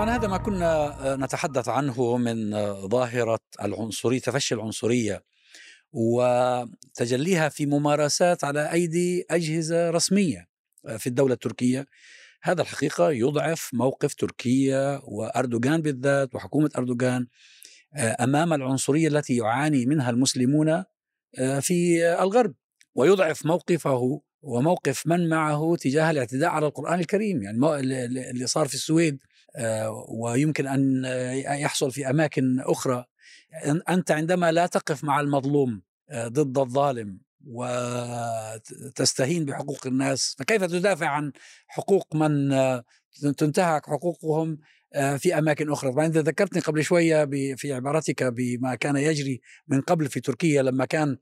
طبعا هذا ما كنا نتحدث عنه من ظاهرة العنصرية تفشي العنصرية وتجليها في ممارسات على أيدي أجهزة رسمية في الدولة التركية. هذا الحقيقة يضعف موقف تركيا وأردوغان بالذات وحكومة أردوغان أمام العنصرية التي يعاني منها المسلمون في الغرب ويضعف موقفه وموقف من معه تجاه الاعتداء على القرآن الكريم. يعني اللي صار في السويد ويمكن أن يحصل في أماكن أخرى. أنت عندما لا تقف مع المظلوم ضد الظالم وتستهين بحقوق الناس فكيف تدافع عن حقوق من تنتهك حقوقهم في أماكن أخرى؟ طبعا انت ذكرتني قبل شوية في عبارتك بما كان يجري من قبل في تركيا لما كان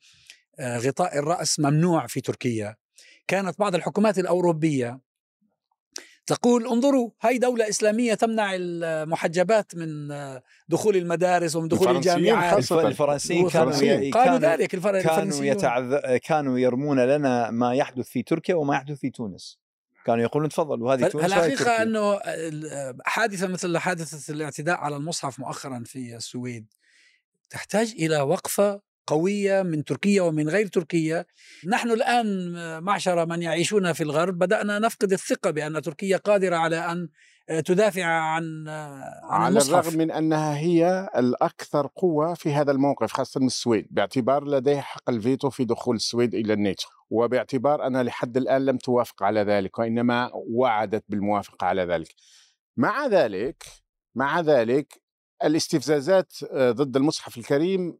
غطاء الرأس ممنوع في تركيا كانت بعض الحكومات الأوروبية تقول انظروا هاي دولة إسلامية تمنع المحجبات من دخول المدارس ومن دخول الجامعات. الفرنسيين كانوا قالوا ذلك كانوا, يتعذ... كانوا يرمون لنا ما يحدث في تركيا وما يحدث في تونس. كانوا يقولون تفضلوا هذه تونس الحقيقة أنه حادثة مثل حادثة الاعتداء على المصحف مؤخرا في السويد تحتاج إلى وقفة قوية من تركيا ومن غير تركيا. نحن الآن معشر من يعيشون في الغرب بدأنا نفقد الثقة بأن تركيا قادرة على أن تدافع عن, عن على المصحف. الرغم من أنها هي الأكثر قوة في هذا الموقف خاصة السويد. باعتبار لديها حق الفيتو في دخول السويد إلى الناتو وباعتبار أنها لحد الآن لم توافق على ذلك وإنما وعدت بالموافقة على ذلك. مع ذلك مع ذلك الاستفزازات ضد المصحف الكريم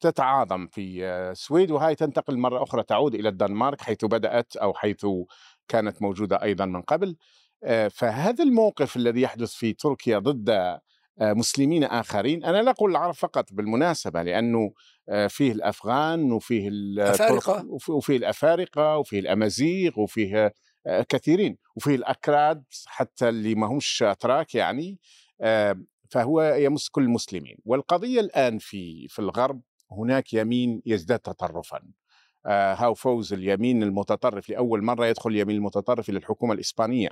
تتعاظم في السويد وهي تنتقل مرة أخرى تعود إلى الدنمارك حيث بدأت أو حيث كانت موجودة أيضا من قبل. فهذا الموقف الذي يحدث في تركيا ضد مسلمين آخرين أنا لا أقول العرب فقط بالمناسبة لأنه فيه الأفغان وفيه الأفارقة. وفيه الأفارقة وفيه الأمازيغ وفيه كثيرين وفيه الأكراد حتى اللي ما همش أتراك يعني فهو يمس كل المسلمين. والقضية الآن في في الغرب هناك يمين يزداد تطرفا. آه هاو فوز اليمين المتطرف لأول مرة يدخل اليمين المتطرف إلى الحكومة الإسبانية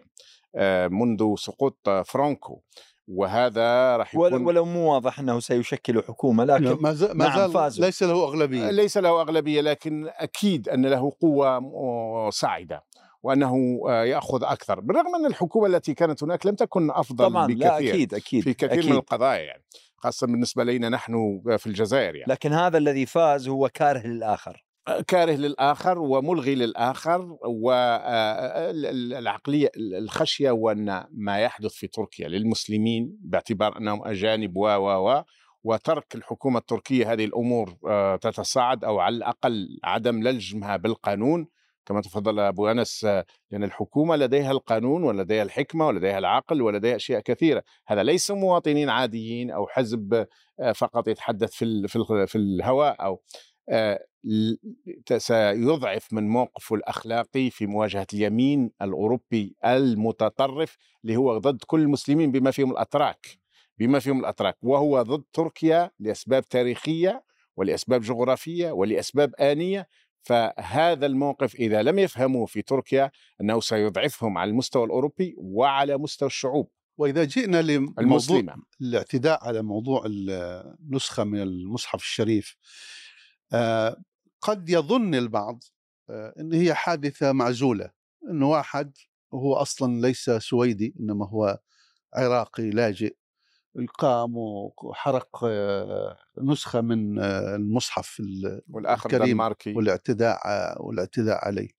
آه منذ سقوط فرانكو. وهذا راح يكون ولو مو واضح أنه سيشكل حكومة لكن ما زال نعم فاز ليس له أغلبية. ليس له أغلبية لكن أكيد أن له قوة صاعده وأنه يأخذ أكثر. بالرغم أن الحكومة التي كانت هناك لم تكن أفضل طبعا بكثير لا أكيد أكيد في كثير أكيد. من القضايا يعني. خاصة بالنسبة لنا نحن في الجزائر يعني. لكن هذا الذي فاز هو كاره للآخر كاره للآخر وملغي للآخر والعقلية الخشية وأن ما يحدث في تركيا للمسلمين باعتبار أنهم أجانب و و و وترك الحكومة التركية هذه الأمور تتصاعد أو على الأقل عدم لجمها بالقانون كما تفضل أبو أنس لأن الحكومة لديها القانون ولديها الحكمة ولديها العقل ولديها أشياء كثيرة. هذا ليس مواطنين عاديين أو حزب فقط يتحدث في في الهواء أو سيضعف من موقفه الاخلاقي في مواجهة اليمين الأوروبي المتطرف اللي هو ضد كل المسلمين بما فيهم الأتراك بما فيهم الأتراك وهو ضد تركيا لأسباب تاريخية ولأسباب جغرافية ولأسباب آنية فهذا الموقف إذا لم يفهموه في تركيا أنه سيضعفهم على المستوى الأوروبي وعلى مستوى الشعوب وإذا جئنا لموضوع الاعتداء على موضوع النسخة من المصحف الشريف آه قد يظن البعض آه إن هي حادثة معزولة انه واحد هو أصلا ليس سويدي إنما هو عراقي لاجئ قام وحرق آه نسخة من آه المصحف والآخر دنماركي. والاعتداء والاعتداء عليه.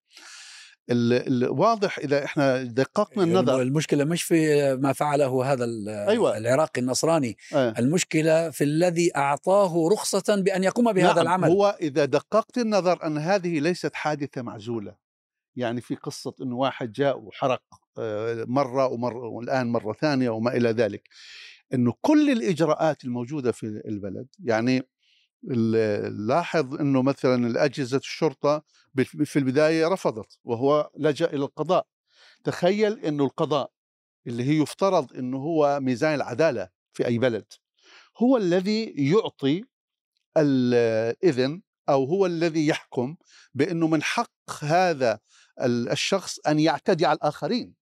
الواضح إذا إحنا دققنا النظر. المشكلة مش في ما فعله هذا أيوة. العراقي النصراني. أيوة. المشكلة في الذي أعطاه رخصة بأن يقوم بهذا نعم العمل. هو إذا دققت النظر أن هذه ليست حادثة معزولة يعني في قصة انه واحد جاء وحرق مرة ومره والآن مرة ثانية وما إلى ذلك. إنه كل الإجراءات الموجودة في البلد يعني لاحظ إنه مثلا الأجهزة الشرطة في البداية رفضت وهو لجأ إلى القضاء. تخيل إنه القضاء اللي هي يفترض إنه هو ميزان العدالة في أي بلد هو الذي يعطي الإذن أو هو الذي يحكم بإنه من حق هذا الشخص أن يعتدي على الآخرين.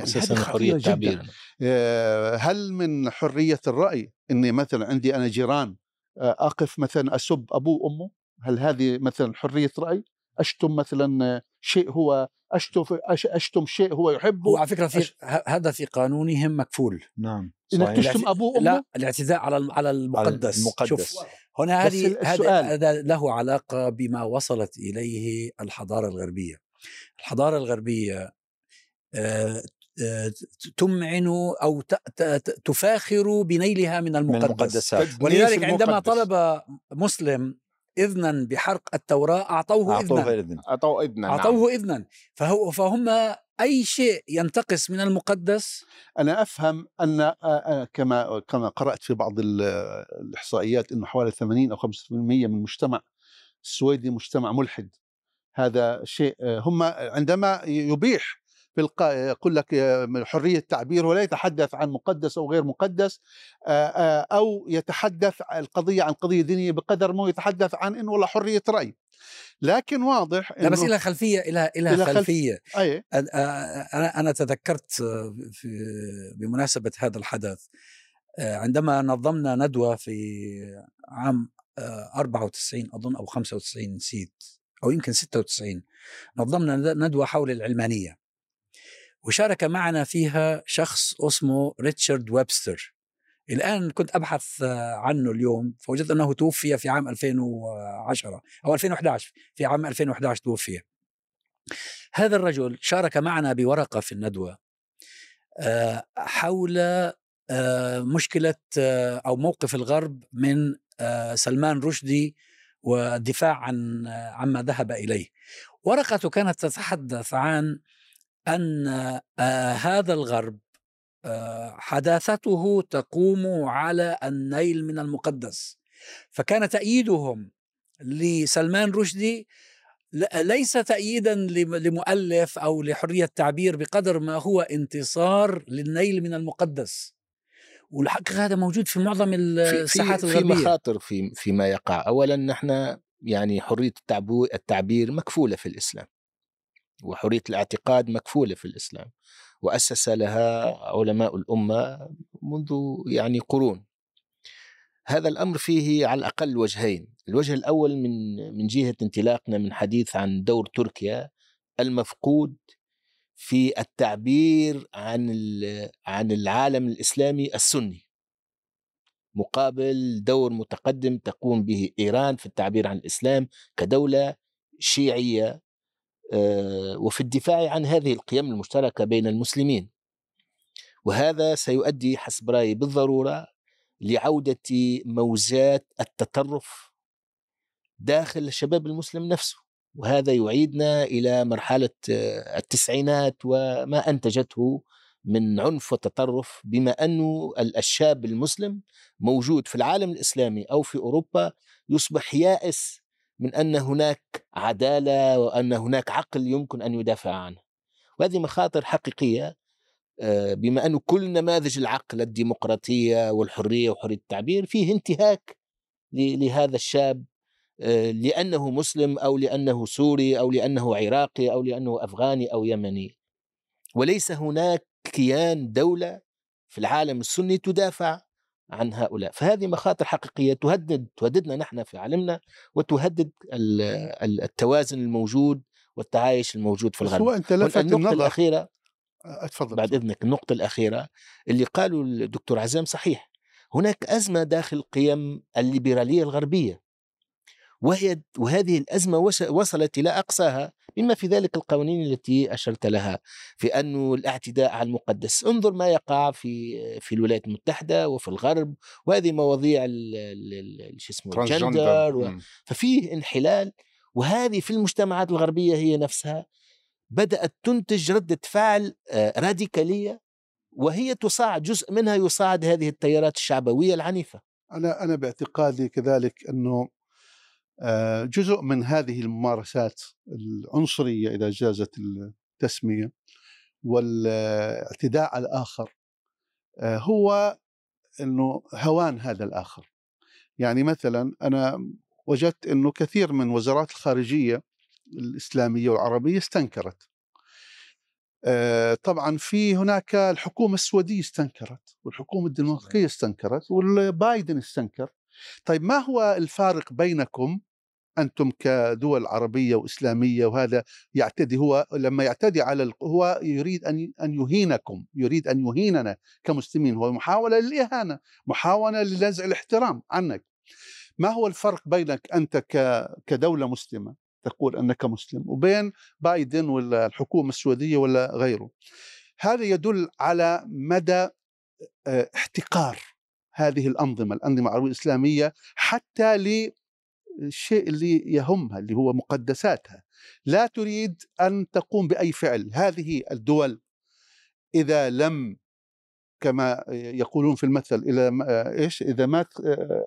يعني أساسا حرية. التعبير آه، هل من حرية الرأي أني مثلا عندي أنا جيران آه، أقف مثلا أسب أبوه وأمه؟ هل هذه مثلا حرية رأي؟ أشتم مثلا شيء هو أشتم, أش- أشتم شيء هو هو يحبه على فكرة في أش- هذا في قانونهم مكفول. نعم إنك صحيح. تشتم أبوه وأمه؟ لا الاعتداء على على المقدس. المقدس. شوف هنا هذه هذا له علاقة بما وصلت إليه الحضارة الغربية. الحضارة الغربية آه، تمعن أو ت- ت- ت- تفاخر بنيلها من من المقدس. ولذلك عندما. طلب مسلم اذنا بحرق التوراة أعطوه أعطوه اذنا إذن. اعطوا اذنا نعم. أعطوه اذنا. فهو فهم أي شيء ينتقص من المقدس؟ أنا أفهم أن آه، آه، كما كما قرأت في بعض ال- الإحصائيات أنه حوالي 80 أو 85% من المجتمع السويدي مجتمع ملحد. هذا شيء آه، هم عندما يبيح في القا... يقول لك آه، حرية التعبير ولا يتحدث عن مقدس أو غير مقدس آه، آه، أو يتحدث القضية عن قضية دينية بقدر ما يتحدث عن إنه والله حرية رأي. لكن واضح لا بس لها خلفية لها إلها لها خلف- أي. أنا- أنا أنا تذكرت في بمناسبة هذا الحدث عندما نظمنا ندوة في عام 94 أظن أو 95 نسيت أو يمكن 96 نظمنا ندوة حول العلمانية. وشارك معنا فيها شخص اسمه ريتشارد ويبستر الآن كنت أبحث عنه اليوم فوجدت أنه توفي في عام 2010 أو 2011 في عام 2011 توفي هذا الرجل شارك معنا بورقة في الندوة آه، حول آه، مشكلة آه، أو موقف الغرب من آه، سلمان رشدي والدفاع عن آه، عما ذهب إليه. ورقته كانت تتحدث عن أن هذا الغرب حداثته تقوم على النيل من المقدس. فكان تأييدهم لسلمان رشدي ليس تأييدا لم- لمؤلف أو لحرية التعبير بقدر ما هو انتصار للنيل من المقدس. والحقيقة هذا موجود في معظم الساحات في, في الغربية. مخاطر في فيما يقع. اولا نحن يعني التعبو- التعبير مكفولة في الإسلام. وحرية الاعتقاد مكفولة في الإسلام وأسس لها علماء الأمة منذ يعني قرون. هذا الأمر فيه على الأقل وجهين الوجه الأول من من جهة انطلاقنا من حديث عن دور تركيا المفقود في التعبير عن عن العالم الإسلامي السني. مقابل دور متقدم تقوم به إيران في التعبير عن الإسلام كدولة شيعية وفي الدفاع عن هذه القيم المشتركة بين المسلمين. وهذا سيؤدي حسب رأيي بالضرورة لعودة موجات التطرف داخل الشباب المسلم نفسه. وهذا يعيدنا إلى مرحلة آه، التسعينات وما أنتجته من عنف وتطرف بما ال- الشاب المسلم موجود في العالم الإسلامي أو في أوروبا يصبح يائس من أن هناك عدالة وأن هناك عقل يمكن أن يدافع عنه. وهذه مخاطر حقيقية آه، بما انه كل نماذج العقل الديمقراطية والحرية وحرية التعبير فيه انتهاك لهذا الشاب آه، لأنه مسلم أو لأنه سوري أو لأنه عراقي أو لأنه أفغاني أو يمني. وليس هناك كيان دولة في العالم السني تدافع عن هؤلاء. فهذه مخاطر حقيقية تهدد تهددنا نحن في عالمنا وتهدد ال- التوازن الموجود والتعايش الموجود في الغرب. أنت لفت الأخيرة آه، أتفضل بعد إذنك النقطة الأخيرة اللي قالوا الدكتور عزام صحيح. هناك أزمة داخل قيم الليبرالية الغربية. وهي وهذه الأزمة وش- وصلت إلى أقصاها بما في ذلك القوانين التي أشرت لها في انه الاعتداء على المقدس انظر ما يقع في في الولايات المتحدة وفي الغرب وهذه مواضيع ال- ال- ال- شو اسمه. الجندر و-. ففيه انحلال وهذه في المجتمعات الغربية هي نفسها بدأت تنتج ردة فعل آه، راديكالية وهي تصاعد جزء منها يصاعد هذه التيارات الشعبوية العنيفة أنا أنا باعتقادي كذلك أنه آه، جزء من هذه الممارسات العنصرية إذا جازت التسمية والاعتداء على الآخر آه، هو إنه هوان هذا الآخر. يعني مثلا أنا وجدت إنه كثير من وزارات الخارجية الإسلامية والعربية استنكرت. آه، طبعا في هناك الحكومة السويدية استنكرت والحكومة الدنماركية استنكرت والبايدن استنكر. طيب ما هو الفارق بينكم أنتم كدول عربية وإسلامية وهذا يعتدي هو لما يعتدي على هو يريد أن أن يهينكم يريد أن يهيننا كمسلمين هو محاولة للإهانة محاولة لنزع الاحترام عنك. ما هو الفرق بينك أنت كدولة مسلمة؟ تقول أنك مسلم وبين بايدن ولا الحكومة السويدية ولا غيره. هذا يدل على مدى آه، احتقار هذه الأنظمة الأنظمة العربية الإسلامية حتى للشيء اللي يهمها اللي هو مقدساتها. لا تريد أن تقوم بأي فعل. هذه الدول إذا لم كما يقولون في المثل إذا ما إيش؟ إذا ما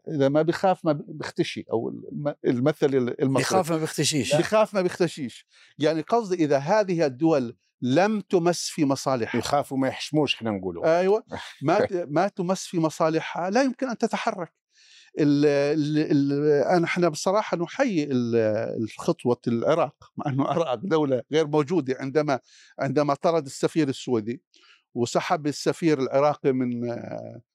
إذا ما بخاف ما بيختشي أو الم- المثل المصري. بيخاف ما بيختشيش. بخاف ما بيختشيش. يعني قصدي إذا هذه الدول لم تمس في مصالحها. يخافوا ما يحشموش خلينا نقولوا. أيوه. ما ما تمس في مصالحها لا يمكن أن تتحرك. ال ال إحنا بصراحة نحيي خطوه العراق مع إنه العراق دولة غير موجودة عندما عندما طرد السفير السعودي وسحب السفير العراقي من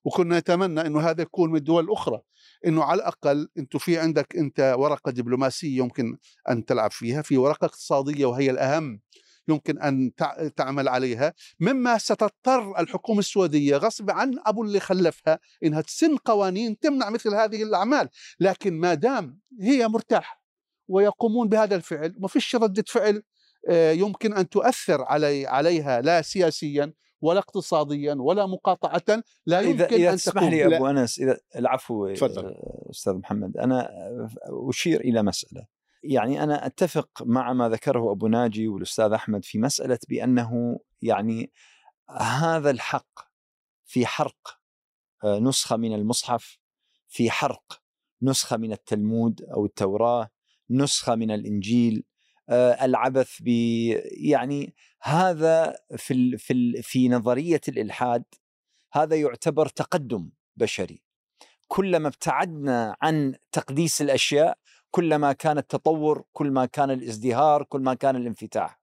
وكنا نتمنى إنه هذا يكون من الدول الأخرى. إنه على الأقل أنتم في عندك أنت ورقة دبلوماسية يمكن أن تلعب فيها في ورقة اقتصادية وهي الأهم. يمكن أن تع- تعمل عليها مما ستضطر الحكومة السعوديه غصب عن أبو اللي خلفها إنها تسن قوانين تمنع مثل هذه الأعمال. لكن ما دام هي مرتاحة ويقومون بهذا الفعل ما فيش ردة فعل آه، يمكن أن تؤثر علي عليها لا سياسيا ولا اقتصاديا ولا مقاطعه لا يمكن إذا اذا ان تسمح تقوم لي أبو أنس إذا العفو تفضل. آه، أستاذ محمد أنا أشير إلى مسألة. يعني أنا أتفق مع ما ذكره أبو ناجي والأستاذ أحمد في مسألة بأنه يعني هذا الحق في حرق آه، نسخة من المصحف في حرق نسخة من التلمود أو التوراة نسخة من الإنجيل آه، العبث ب يعني هذا في ال في ال في نظرية الإلحاد هذا يعتبر تقدم بشري. كلما ابتعدنا عن تقديس الأشياء كلما كان التطور كل ما كان الازدهار كل ما كان الانفتاح.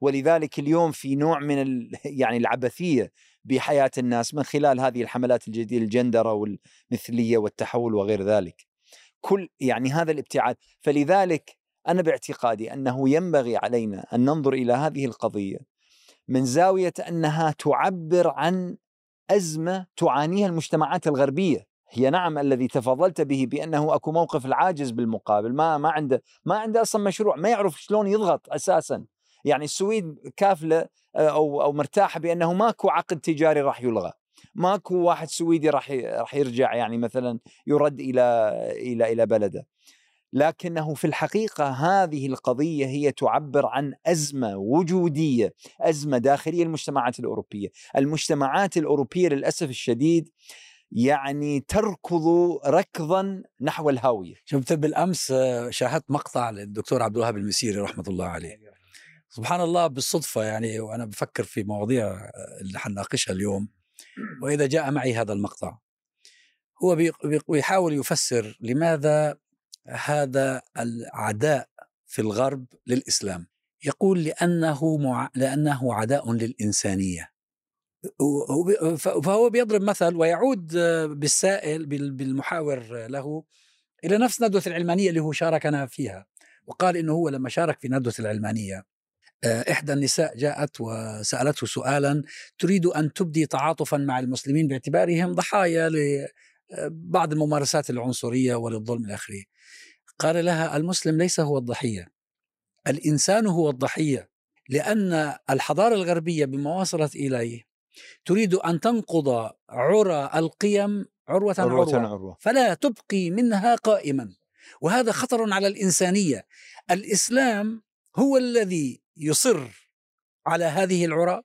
ولذلك اليوم في نوع من يعني العبثية بحياة الناس من خلال هذه الحملات الجديده الجندرة والمثلية والتحول وغير ذلك. كل يعني هذا الابتعاد. فلذلك أنا باعتقادي أنه ينبغي علينا أن ننظر إلى هذه القضية من زاوية أنها تعبر عن أزمة تعانيها المجتمعات الغربية. هي نعم الذي تفضلت به بأنه أكو موقف العاجز بالمقابل. ما ما عنده ما عنده أصلا مشروع ما يعرف شلون يضغط أساسا. يعني السويد كافلة آه، أو أو مرتاحة بأنه ماكو عقد تجاري راح يلغى. ماكو واحد سويدي راح راح يرجع يعني مثلا يرد إلى إلى إلى بلده. لكنه في الحقيقة هذه القضية هي تعبر عن أزمة وجودية أزمة داخلية المجتمعات الأوروبية. المجتمعات الأوروبية للأسف الشديد يعني تركض ركضا نحو الهاوية. شفت بالأمس آه، شاهدت مقطع للدكتور عبد الوهاب المسيري رحمة الله عليه. سبحان الله بالصدفة يعني وأنا بفكر في مواضيع آه، اللي حنناقشها اليوم. وإذا جاء معي هذا المقطع هو بي- بي- بيحاول يفسر لماذا هذا العداء في الغرب للإسلام. يقول لأنه مع... لأنه عداء للإنسانية. فهو بيضرب مثل ويعود آه، بالسائل بال- بالمحاور له إلى نفس ندوة العلمانية اللي هو شاركنا فيها وقال إنه هو لما شارك في ندوة العلمانية آه، إحدى النساء جاءت وسألته سؤالا تريد أن تبدي تعاطفا مع المسلمين باعتبارهم ضحايا لبعض الممارسات العنصرية وللظلم إلى اخره. قال لها المسلم ليس هو الضحية الإنسان هو الضحية لأن الحضارة الغربية بما وصلت إليه تريد أن تنقض عرى القيم عروة عروة, عروة عروة. فلا تبقي منها قائما. وهذا خطر على الإنسانية. الإسلام هو الذي يصر على هذه العرى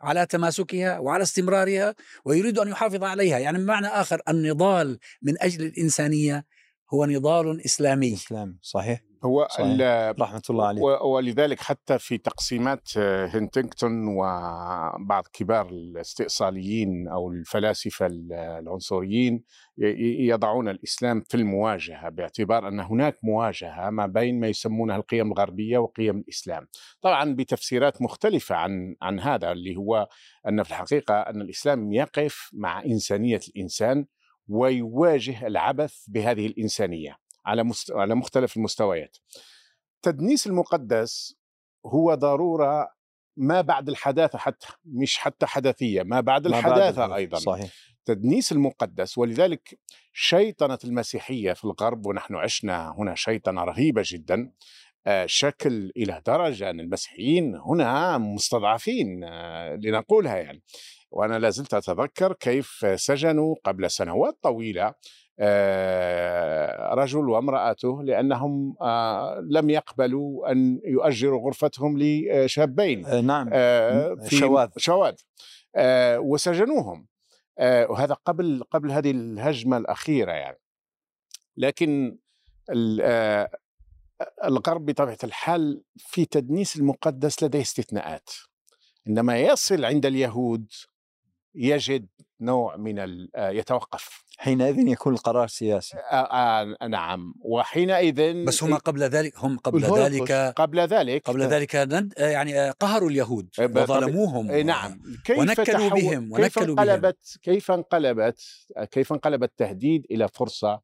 على تماسكها وعلى استمرارها ويريد أن يحافظ عليها. يعني بمعنى آخر النضال من أجل الإنسانية هو نضال إسلامي اسلام صحيح هو صحيح. رحمة الله عليه ولذلك حتى في تقسيمات هنتنغتون وبعض كبار الاستئصاليين أو الفلاسفة ال- العنصريين يضعون الإسلام في المواجهة باعتبار أن هناك مواجهة ما بين ما يسمونها القيم الغربية وقيم الإسلام. طبعا بتفسيرات مختلفة عن عن هذا اللي هو أن في الحقيقة أن الإسلام يقف مع إنسانية الإنسان ويواجه العبث بهذه الإنسانية على مست... على مختلف المستويات. التدنيس المقدس هو ضرورة ما بعد الحداثة حتى مش حتى حدثيه ما بعد ما بعد الحداثة الحدث. أيضا صحيح التدنيس المقدس ولذلك شيطنة المسيحية في الغرب ونحن عشنا هنا شيطنة رهيبة جدا آه، شكل إلى درجة أن المسيحيين هنا مستضعفين آه، لنقولها يعني وأنا لا زلت أتذكر كيف سجنوا قبل سنوات طويلة آه، رجل وامرأته لأنهم آه، لم يقبلوا أن يؤجروا غرفتهم لشابين آه، نعم. في شواذ. شواذ وسجنوهم وهذا قبل قبل هذه الهجمة الأخيرة يعني. لكن ال- الغرب بطبيعة الحال في تدنيس المقدس لديه استثناءات. عندما يصل عند اليهود يجد نوع من ال- آه، يتوقف حينئذ يكون القرار سياسي آه، آه، نعم وحينئذ بس هم قبل ذلك هم قبل. ذلك قبل ذلك قبل ذلك ند يعني قهروا اليهود آه، بالطبع. وظلموهم اي نعم كيف ونكلوا بهم كيف ونكلوا بهم. انقلبت كيف انقلبت كيف انقلب التهديد إلى فرصة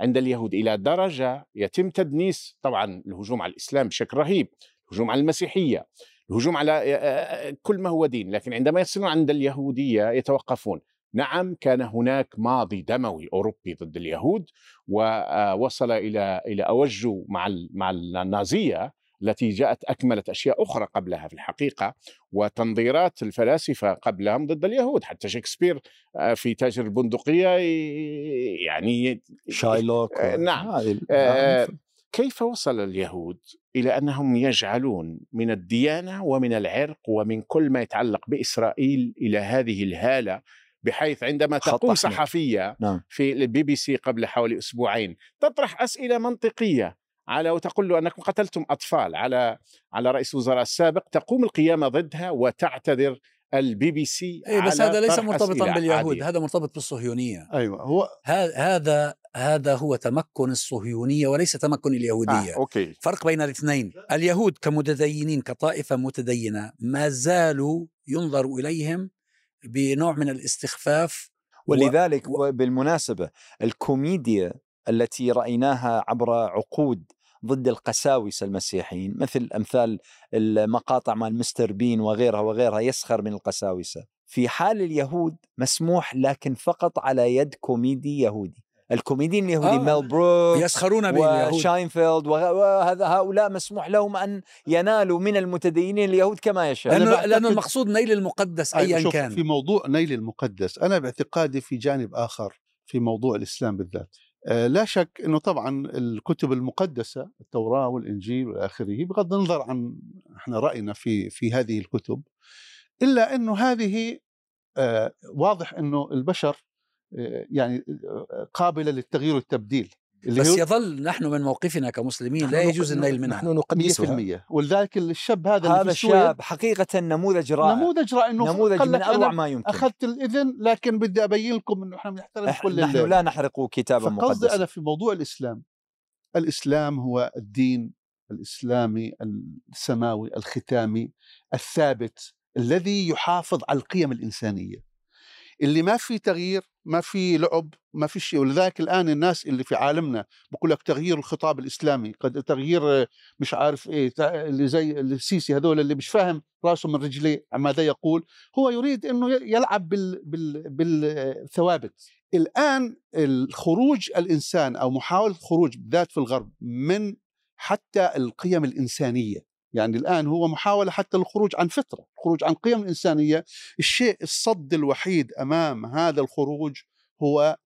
عند اليهود إلى درجة يتم تدنيس طبعا الهجوم على الإسلام بشكل رهيب الهجوم على المسيحية الهجوم على كل ما هو دين لكن عندما يصلون عند اليهودية يتوقفون نعم كان هناك ماضي دموي أوروبي ضد اليهود ووصل إلى إلى اوجه مع مع النازية التي جاءت أكملت أشياء أخرى قبلها في الحقيقة وتنظيرات الفلاسفة قبلهم ضد اليهود حتى شكسبير في تاجر البندقية ي- يعني شايلوك نعم. كيف وصل اليهود إلى أنهم يجعلون من الديانة ومن العرق ومن كل ما يتعلق بإسرائيل إلى هذه الهالة بحيث عندما تقوم. صحفية نعم في البي بي سي قبل حوالي أسبوعين تطرح أسئلة منطقية على وتقول له أنكم قتلتم أطفال على على رئيس الوزراء السابق تقوم القيامة ضدها وتعتذر البي بي سي إيه بس هذا ليس مرتبطا باليهود عادية. هذا مرتبط بالصهيونية. أيوه هو هذا هذا هو تمكن الصهيونية وليس تمكن اليهودية. آه، okay. فرق بين الاثنين. اليهود كمتدينين كطائفة متدينة ما زالوا ينظر إليهم بنوع من الاستخفاف ولذلك و- بالمناسبة الكوميديا التي رأيناها عبر عقود ضد القساوسة المسيحيين مثل أمثال المقاطع مال مستر بين وغيرها وغيرها يسخر من القساوسة. في حال اليهود مسموح لكن فقط على يد كوميدي يهودي. الكوميديين اليهودي آه، ميل بروكس يسخرون باليهود وساينفيلد وهذا هؤلاء مسموح لهم أن ينالوا من المتدينين اليهود كما يشاء. بعتقد- لأنه المقصود نيل المقدس أيوة أيا شوف كان. في موضوع نيل المقدس أنا باعتقادي في جانب آخر في موضوع الإسلام بالذات. لا شك إنه طبعا الكتب المقدسة التوراة والإنجيل والى اخره بغض النظر عن إحنا رأينا في في هذه الكتب إلا إنه هذه آه، واضح إنه البشر آه، يعني آه، قابلة للتغيير والتبديل. بس هو يظل نحن من موقفنا كمسلمين لا يجوز النيل منها. نحن نقدسها 100% ولذلك الشاب هذا اللي هذا الشاب حقيقة نموذج رائع. نموذج رائع. إنه نموذج من أروع ما يمكن. أخذت الإذن لكن بدي أبين لكم إنه إحنا بنحترم كل نحن لا نحرق كتابا فقصدي أنا مقدسا في موضوع الإسلام. الإسلام هو الدين الإسلامي السماوي الختامي الثابت الذي يحافظ على القيم الإنسانية. اللي ما في تغيير ما في لعب ما في شيء. ولذلك الآن الناس اللي في عالمنا بقول لك تغيير الخطاب الإسلامي قد تغيير مش عارف إيه اللي زي السيسي هذول اللي مش فاهم راسه من رجليه ماذا يقول. هو يريد إنه يلعب بال بال بالثوابت. الآن الخروج الإنسان أو محاولة الخروج بالذات في الغرب من حتى القيم الإنسانية يعني الآن هو محاولة حتى الخروج عن فطرة الخروج عن قيم الانسانيه الشيء الصد الوحيد أمام هذا الخروج هو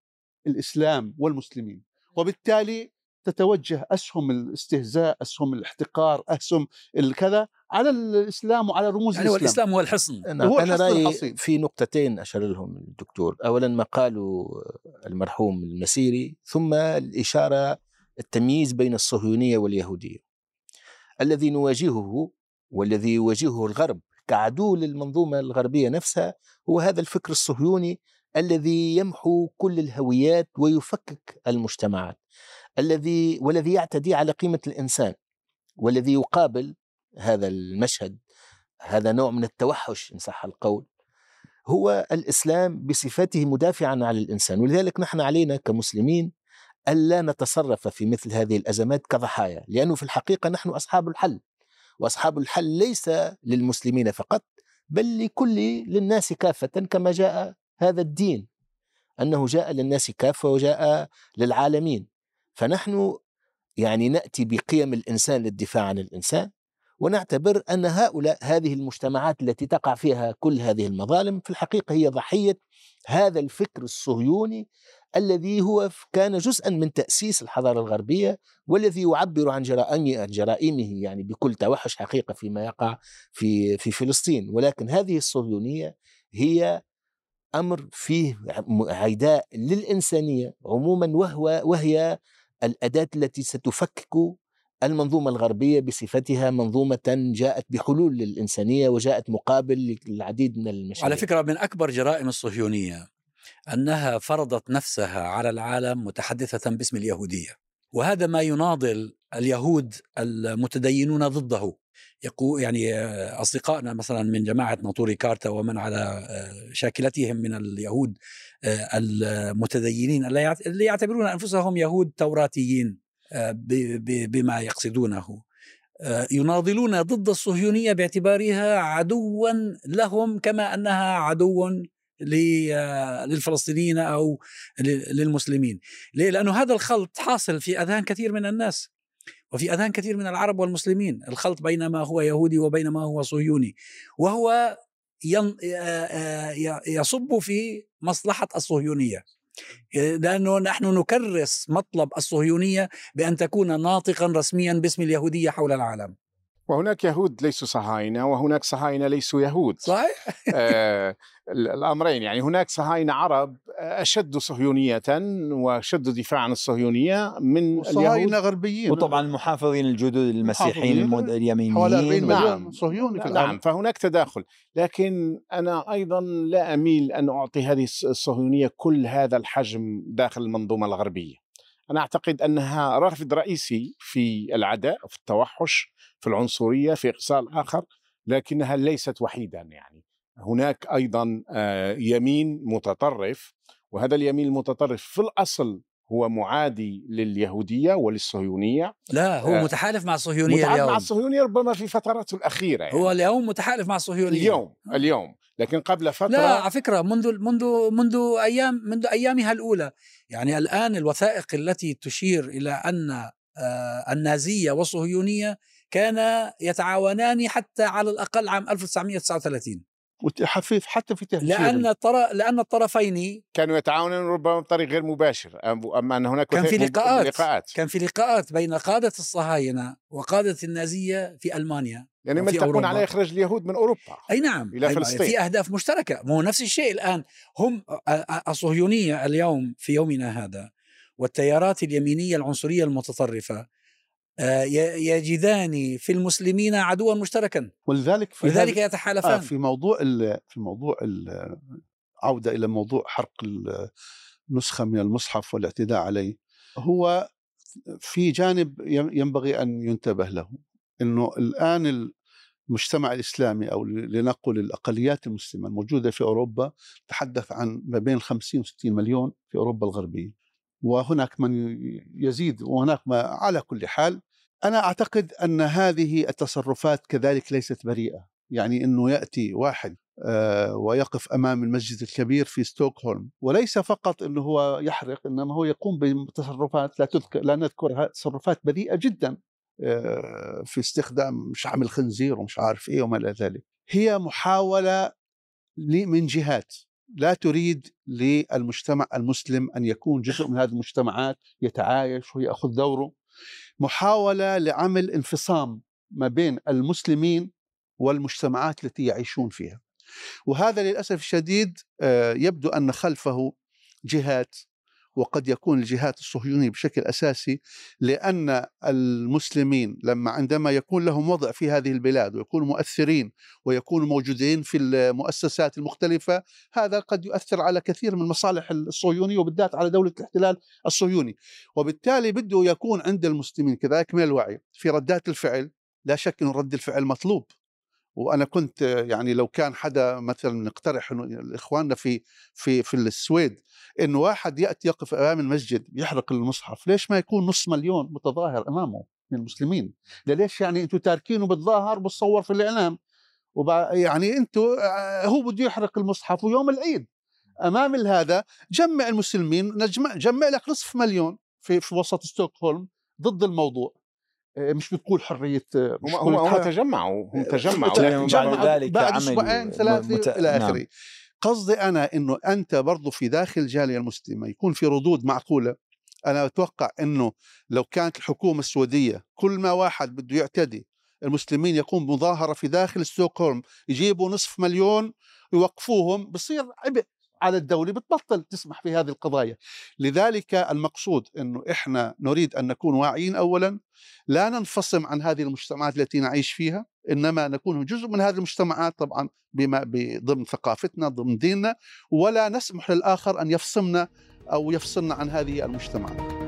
الإسلام والمسلمين. وبالتالي تتوجه أسهم الاستهزاء أسهم الاحتقار أسهم الكذا على الإسلام وعلى رموز يعني هو الإسلام. الإسلام هو الحصن. أنا, هو أنا الحصن رأيي الحصين. في نقطتين أشار لهم الدكتور. أولا ما قاله المرحوم المسيري ثم الإشارة التمييز بين الصهيونية واليهودية. الذي نواجهه والذي يواجهه الغرب. كعدو للمنظومة الغربية نفسها هو هذا الفكر الصهيوني الذي يمحو كل الهويات ويفكك المجتمعات الذي والذي يعتدي على قيمة الإنسان والذي يقابل هذا المشهد هذا نوع من التوحش إن صح القول هو الإسلام بصفته مدافعا عن الإنسان ولذلك نحن علينا كمسلمين ألا نتصرف في مثل هذه الأزمات كضحايا لأنه في الحقيقة نحن أصحاب الحل وأصحاب الحل ليس للمسلمين فقط بل لكل للناس كافة كما جاء هذا الدين أنه جاء للناس كافة وجاء للعالمين. فنحن يعني نأتي بقيم الإنسان للدفاع عن الإنسان ونعتبر أن هؤلاء هذه المجتمعات التي تقع فيها كل هذه المظالم في الحقيقة هي ضحية هذا الفكر الصهيوني الذي هو كان جزءا من تأسيس الحضارة الغربية والذي يعبر عن جرائمه يعني بكل توحش حقيقة فيما يقع في في فلسطين. ولكن هذه الصهيونية هي أمر فيه عداء للإنسانية عموما وهو وهي الأداة التي ستفكك المنظومة الغربية بصفتها منظومة جاءت بحلول للإنسانية وجاءت مقابل للعديد من المشاكل على فكرة من أكبر جرائم الصهيونية أنها فرضت نفسها على العالم متحدثة باسم اليهودية وهذا ما يناضل اليهود المتدينون ضده. يقول يعني أصدقائنا مثلا من جماعة ناطوري كارتا ومن على شاكلتهم من اليهود المتدينين اللي يعتبرون أنفسهم يهود توراتيين بما يقصدونه. يناضلون ضد الصهيونية باعتبارها عدوا لهم كما أنها عدو للفلسطينيين أو للمسلمين. ليه؟ لأنه هذا الخلط حاصل في أذهان كثير من الناس وفي أذهان كثير من العرب والمسلمين. الخلط بين ما هو يهودي وبين ما هو صهيوني. وهو يصب في مصلحة الصهيونية. لأنه نحن نكرس مطلب الصهيونية بأن تكون ناطقا رسميا باسم اليهودية حول العالم. وهناك يهود ليسوا صهاينة وهناك صهاينة ليسوا يهود. صحيح. آه الأمرين يعني هناك صهاينة عرب أشد صهيونية وأشد دفاع عن الصهيونية من صهاينة غربيين. وطبعا المحافظين الجدد المسيحيين اليمينيين حوالي 40 نعم. صهيوني في نعم فهناك تداخل. لكن أنا أيضا لا أميل أن أعطي هذه الصهيونية كل هذا الحجم داخل المنظومة الغربية. أنا أعتقد أنها رافد رئيسي في العداء في التوحش في العنصرية في إقصاء الآخر لكنها ليست وحيدا يعني. هناك أيضا آه، يمين متطرف وهذا اليمين المتطرف في الأصل هو معادي لليهودية وللصهيونية. لا هو آه متحالف مع الصهيونية متحالف اليوم. مع الصهيونية ربما في فتراته الأخيرة يعني. هو اليوم متحالف مع الصهيونية. اليوم اليوم. لكن قبل فترة لا على فكرة منذ منذ منذ أيام منذ أيامها الأولى. يعني الآن الوثائق التي تشير إلى أن آه النازية والصهيونية كان يتعاونان حتى على الأقل عام 1939 وحفيف حتى في تهجير لأن الطر... لأن الطرفين كانوا يتعاونون ربما بطريق غير مباشر اما أن هناك كان في لقاءات, لقاءات كان في لقاءات بين قادة الصهاينة وقادة النازية في ألمانيا يعني يتفقون على إخراج اليهود من أوروبا أي نعم إلى فلسطين. في أهداف مشتركة. مو نفس الشيء الآن. هم الصهيونية اليوم في يومنا هذا والتيارات اليمينية العنصرية المتطرفة يجدان في المسلمين عدوا مشتركا. ولذلك في لذلك يتحالفان. آه في موضوع ال في موضوع العوده إلى موضوع حرق نسخة من المصحف والاعتداء عليه. هو في جانب ينبغي أن ينتبه له إنه الآن المجتمع الإسلامي أو لنقل الأقليات المسلمة الموجودة في أوروبا تحدث عن ما بين 50 و 60 مليون في أوروبا الغربية. وهناك من يزيد وهناك ما على كل حال. أنا أعتقد أن هذه التصرفات كذلك ليست بريئة. يعني إنه يأتي واحد آه، ويقف أمام المسجد الكبير في ستوكهولم وليس فقط إنه هو يحرق إنما هو يقوم بتصرفات لا تذكر لا نذكرها تصرفات بريئة جدا آه، في استخدام شحم الخنزير ومش عارف إيه وما إلى ذلك. هي محاولة من جهات. لا تريد للمجتمع المسلم أن يكون جزء من هذه المجتمعات يتعايش ويأخذ دوره. محاولة لعمل انفصام ما بين المسلمين والمجتمعات التي يعيشون فيها. وهذا للأسف الشديد آه، يبدو أن خلفه جهات وقد يكون الجهات الصهيونية بشكل أساسي لأن المسلمين لما عندما يكون لهم وضع في هذه البلاد ويكونوا مؤثرين ويكونوا موجودين في المؤسسات المختلفة هذا قد يؤثر على كثير من مصالح الصهيونية وبالذات على دولة الاحتلال الصهيوني. وبالتالي بده يكون عند المسلمين كذلك من الوعي في ردات الفعل. لا شك أن رد الفعل مطلوب. وأنا كنت يعني لو كان حدا مثلا نقترح إخواننا في في في السويد إنه واحد يأتي يقف أمام المسجد يحرق المصحف ليش ما يكون نص مليون متظاهر أمامه من المسلمين؟ ليش يعني أنتم تاركينه بتظاهر بتصور في الإعلام؟ يعني أنتم آه، هو بده يحرق المصحف ويوم العيد. أمام هذا جمع المسلمين نجمع جمع لك نصف مليون في في وسط ستوكهولم ضد الموضوع. مش بتقول حرية هم هم, هم تجمعوا هم تجمعوا. لكن بعد ذلك بعد أسبوعين ثلاثة مت- إلى نعم. آخره. قصدي أنا إنه أنت برضو في داخل الجالية المسلمة يكون في ردود معقولة. أنا أتوقع إنه لو كانت الحكومة السعودية كل ما واحد بده يعتدي المسلمين يقوم بمظاهرة في داخل ستوكهولم يجيبوا نصف مليون يوقفوهم بصير عبء. على الدولة بتبطل تسمح في هذه القضايا. لذلك المقصود أنه إحنا نريد أن نكون واعيين أولا لا ننفصم عن هذه المجتمعات التي نعيش فيها إنما نكون جزء من هذه المجتمعات طبعا بما ضمن ثقافتنا ضمن ديننا ولا نسمح للآخر أن يفصمنا أو يفصلنا عن هذه المجتمعات.